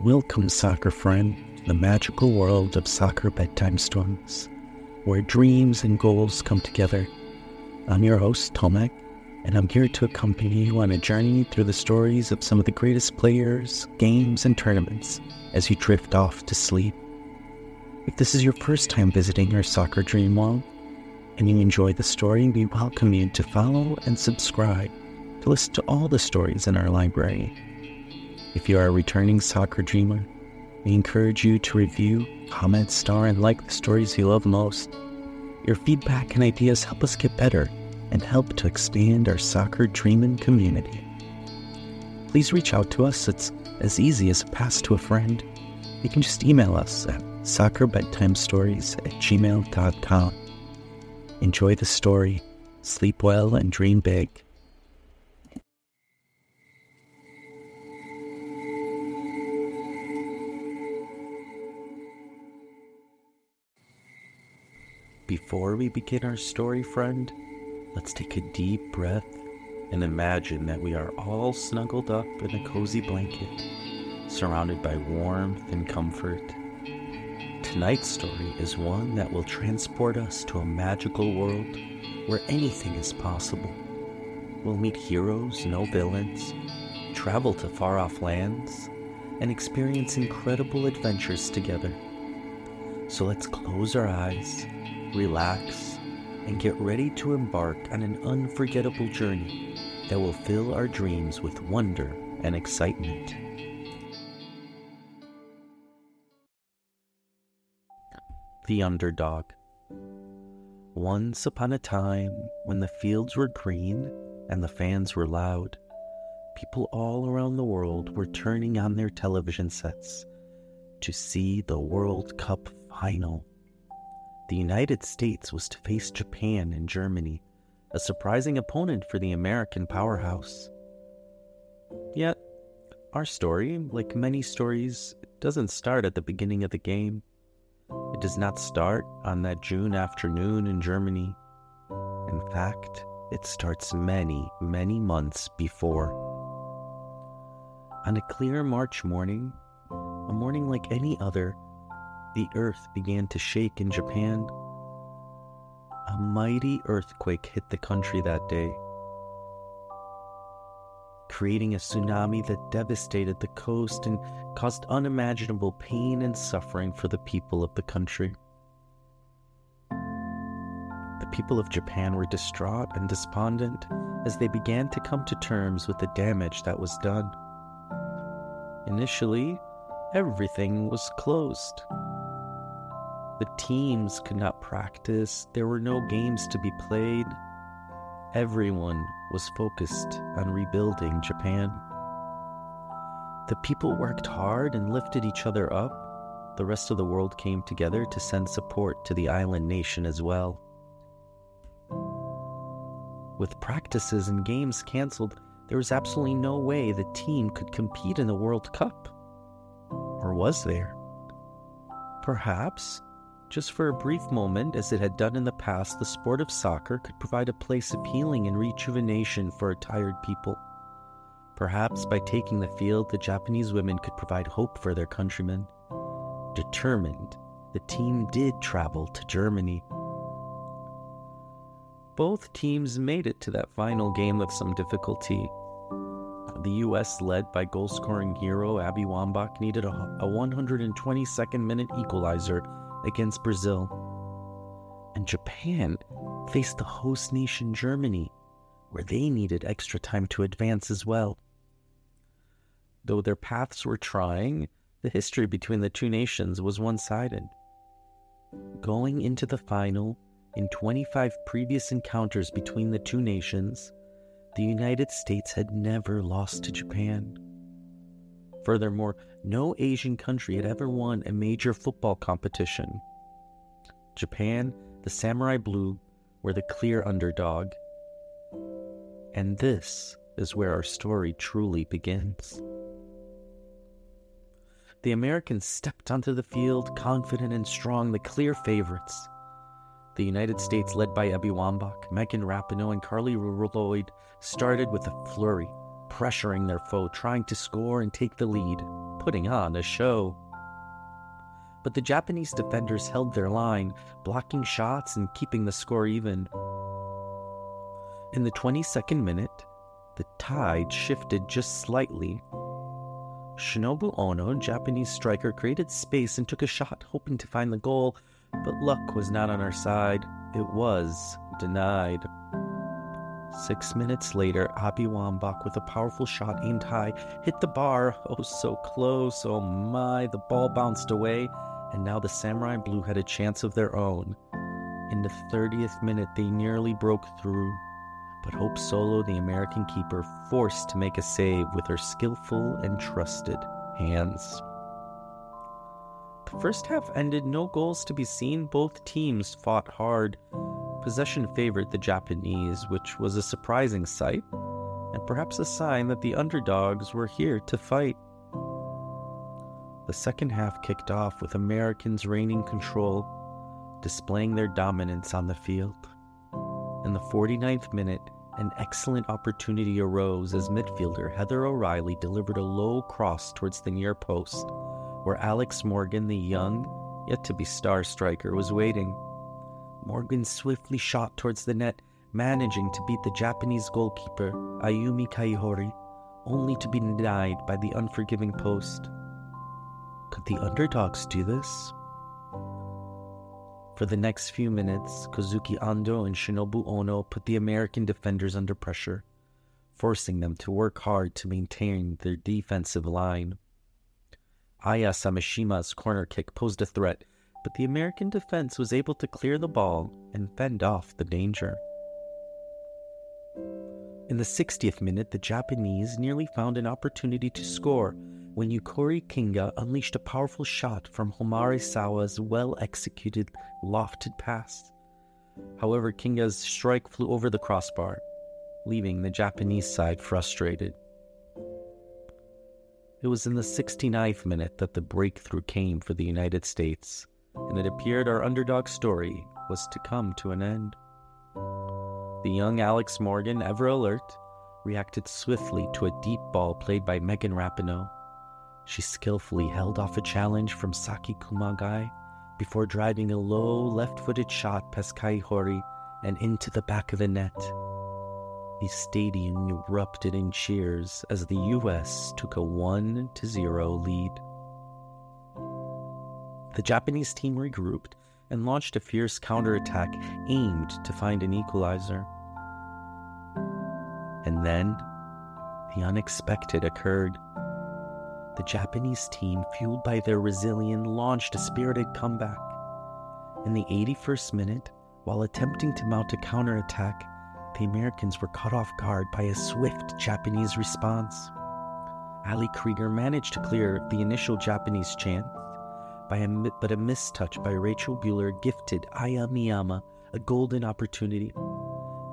Welcome, soccer friend, to the magical world of soccer bedtime stories, where dreams and goals come together. I'm your host, Tomek, and I'm here to accompany you on a journey through the stories of some of the greatest players, games, and tournaments as you drift off to sleep. If this is your first time visiting our Soccer Dream World and you enjoy the story, we welcome you to follow and subscribe to listen to all the stories in our library. If you are a returning soccer dreamer, we encourage you to review, comment, star, and like the stories you love most. Your feedback and ideas help us get better and help to expand our soccer dreaming community. Please reach out to us. It's as easy as a pass to a friend. You can just email us at soccerbedtimestories at gmail.com. Enjoy the story, sleep well, and dream big. Before we begin our story, friend, let's take a deep breath and imagine that we are all snuggled up in a cozy blanket, surrounded by warmth and comfort. Tonight's story is one that will transport us to a magical world where anything is possible. We'll meet heroes, no villains, travel to far off lands, and experience incredible adventures together. So let's close our eyes relax, and get ready to embark on an unforgettable journey that will fill our dreams with wonder and excitement. The Underdog. Once upon a time, when the fields were green and the fans were loud, people all around the world were turning on their television sets to see the World Cup final. The United States was to face Japan and Germany, a surprising opponent for the American powerhouse. Yet, our story, like many stories, doesn't start at the beginning of the game. It does not start on that June afternoon in Germany. In fact, it starts many, many months before. On a clear March morning, a morning like any other, the earth began to shake in Japan. A mighty earthquake hit the country that day, creating a tsunami that devastated the coast and caused unimaginable pain and suffering for the people of the country. The people of Japan were distraught and despondent as they began to come to terms with the damage that was done. Initially, everything was closed. The teams could not practice, there were no games to be played. Everyone was focused on rebuilding Japan. The people worked hard and lifted each other up. The rest of the world came together to send support to the island nation as well. With practices and games canceled, there was absolutely no way the team could compete in the World Cup. Or was there? Perhaps just for a brief moment, as it had done in the past, the sport of soccer could provide a place of healing and rejuvenation for a tired people. Perhaps by taking the field, the Japanese women could provide hope for their countrymen. Determined, the team did travel to Germany. Both teams made it to that final game with some difficulty. The U.S., led by goal scoring hero Abby Wambach, needed a, a 122nd minute equalizer against Brazil. And Japan faced the host nation Germany, where they needed extra time to advance as well. Though their paths were trying, the history between the two nations was one sided. Going into the final, in 25 previous encounters between the two nations, the United States had never lost to Japan. Furthermore, no Asian country had ever won a major football competition. Japan, the Samurai Blue, were the clear underdog. And this is where our story truly begins. The Americans stepped onto the field confident and strong, the clear favorites. The United States, led by Abby Wambach, Megan Rapinoe, and Carli Lloyd, started with a flurry pressuring their foe, trying to score and take the lead, putting on a show. But the Japanese defenders held their line, blocking shots and keeping the score even. In the 22nd minute, the tide shifted just slightly. Shinobu Ono, Japanese striker, created space and took a shot, hoping to find the goal, but luck was not on our side. It was denied. Six minutes later, Abby Wambach, with a powerful shot aimed high, hit the bar. Oh, so close. Oh my. The ball bounced away, and now the Samurai Blue had a chance of their own. In the 30th minute, they nearly broke through, but Hope Solo, the American keeper, forced to make a save with her skillful and trusted hands. The first half ended no goals to be seen. Both teams fought hard. Possession favored the Japanese, which was a surprising sight, and perhaps a sign that the underdogs were here to fight. The second half kicked off with Americans reigning control, displaying their dominance on the field. In the 49th minute, an excellent opportunity arose as midfielder Heather O'Reilly delivered a low cross towards the near post, where Alex Morgan, the young, yet to be star striker, was waiting. Morgan swiftly shot towards the net, managing to beat the Japanese goalkeeper, Ayumi Kaihori, only to be denied by the unforgiving post. Could the underdogs do this? For the next few minutes, Kozue Ando and Shinobu Ono put the American defenders under pressure, forcing them to work hard to maintain their defensive line. Aya Sameshima's corner kick posed a threat, but the American defense was able to clear the ball and fend off the danger. In the 60th minute, the Japanese nearly found an opportunity to score when Yukari Kinga unleashed a powerful shot from Homare Sawa's well executed lofted pass. However, Kinga's strike flew over the crossbar, leaving the Japanese side frustrated. It was in the 69th minute that the breakthrough came for the United States, and it appeared our underdog story was to come to an end. The young Alex Morgan, ever alert, reacted swiftly to a deep ball played by Megan Rapinoe. She skillfully held off a challenge from Saki Kumagai before driving a low left footed shot past Kaihori and into the back of the net. The stadium erupted in cheers as the US took a 1 0 lead. The Japanese team regrouped and launched a fierce counterattack aimed to find an equalizer. And then the unexpected occurred. The Japanese team, fueled by their resilience, launched a spirited comeback. In the 81st minute, while attempting to mount a counterattack, the Americans were caught off guard by a swift Japanese response. Ali Krieger managed to clear the initial Japanese chance, by a, but a mistouch by Rachel Buehler gifted Aya Miyama a golden opportunity.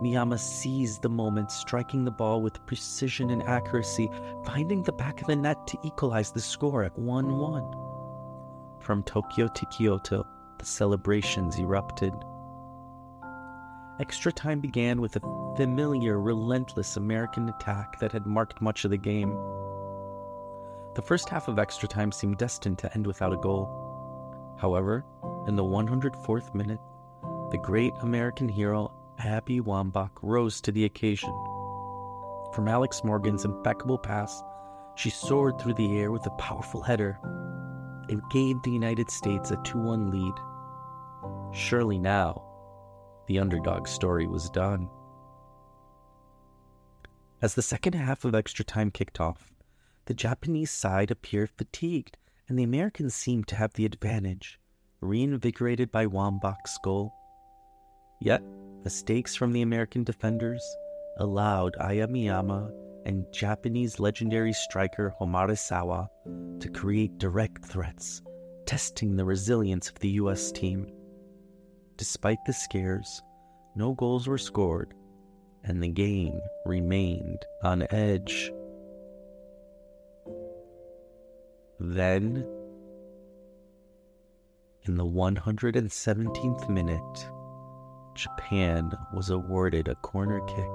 Miyama seized the moment, striking the ball with precision and accuracy, finding the back of the net to equalize the score at 1 1. From Tokyo to Kyoto, the celebrations erupted. Extra time began with a familiar, relentless American attack that had marked much of the game. The first half of extra time seemed destined to end without a goal. However, in the 104th minute, the great American hero Abby Wambach rose to the occasion. From Alex Morgan's impeccable pass, she soared through the air with a powerful header. It gave the United States a 2 1 lead. Surely now, the underdog story was done. As the second half of extra time kicked off, the Japanese side appeared fatigued, and the Americans seemed to have the advantage, reinvigorated by Wambach's goal. Yet, mistakes from the American defenders allowed Aya Miyama and Japanese legendary striker Homare Sawa to create direct threats, testing the resilience of the U.S. team. Despite the scares, no goals were scored, and the game remained on edge. Then, in the 117th minute, Japan was awarded a corner kick.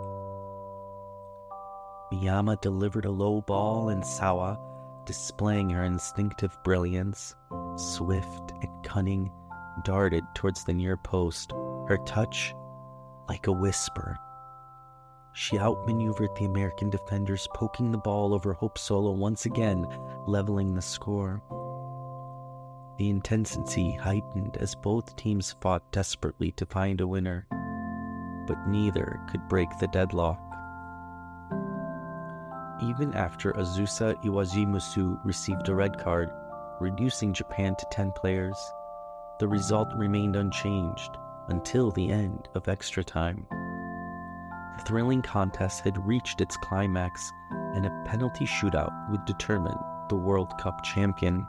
Miyama delivered a low ball, and Sawa, displaying her instinctive brilliance, swift and cunning, darted towards the near post, her touch like a whisper. She outmaneuvered the American defenders, poking the ball over Hope Solo once again, leveling the score. The intensity heightened as both teams fought desperately to find a winner, but neither could break the deadlock. Even after Azusa Iwashimizu received a red card, reducing Japan to 10 players, the result remained unchanged until the end of extra time. The thrilling contest had reached its climax, and a penalty shootout would determine the World Cup champion.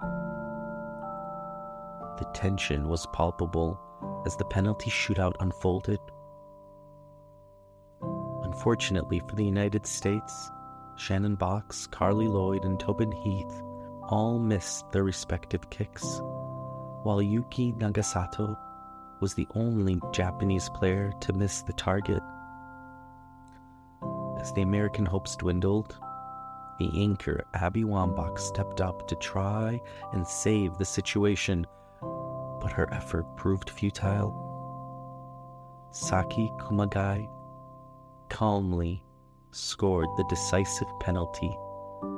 The tension was palpable as the penalty shootout unfolded. Unfortunately for the United States, Shannon Boxx, Carli Lloyd, and Tobin Heath all missed their respective kicks, while Yuki Nagasato was the only Japanese player to miss the target. As the American hopes dwindled, the anchor Abby Wambach stepped up to try and save the situation, but her effort proved futile. Saki Kumagai calmly scored the decisive penalty,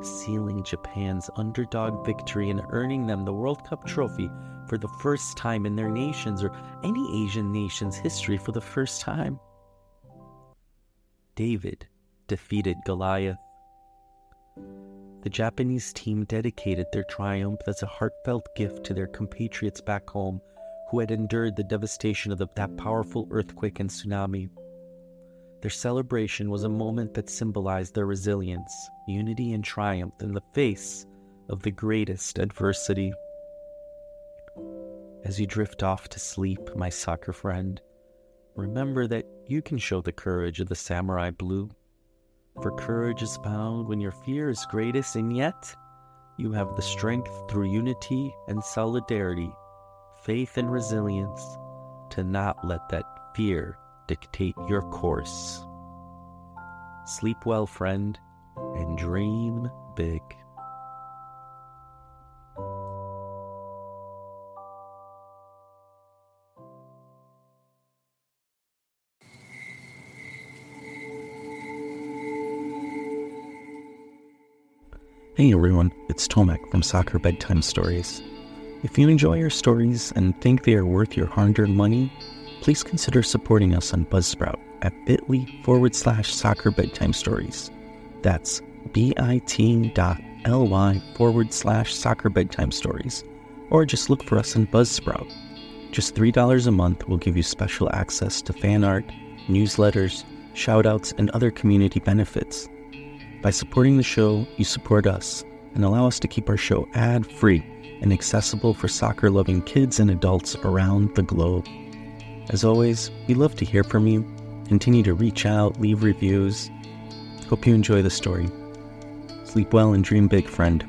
sealing Japan's underdog victory and earning them the World Cup trophy for the first time in their nation's or any Asian nation's history for the first time. David defeated Goliath. The Japanese team dedicated their triumph as a heartfelt gift to their compatriots back home who had endured the devastation of the, that powerful earthquake and tsunami. Their celebration was a moment that symbolized their resilience, unity, and triumph in the face of the greatest adversity. As you drift off to sleep, my soccer friend, remember that you can show the courage of the samurai blue. For courage is found when your fear is greatest, and yet you have the strength through unity and solidarity, faith and resilience to not let that fear dictate your course. Sleep well, friend, and dream big. Hey everyone, it's Tomek from Soccer Bedtime Stories. If you enjoy our stories and think they are worth your hard earned money, please consider supporting us on Buzzsprout at bit.ly forward slash soccer bedtime stories. That's bit.ly forward slash soccer bedtime stories. Or just look for us on Buzzsprout. Just $3 a month will give you special access to fan art, newsletters, shoutouts, and other community benefits. By supporting the show, you support us and allow us to keep our show ad free and accessible for soccer loving kids and adults around the globe. As always, we love to hear from you. Continue to reach out, leave reviews. Hope you enjoy the story. Sleep well and dream big, friend.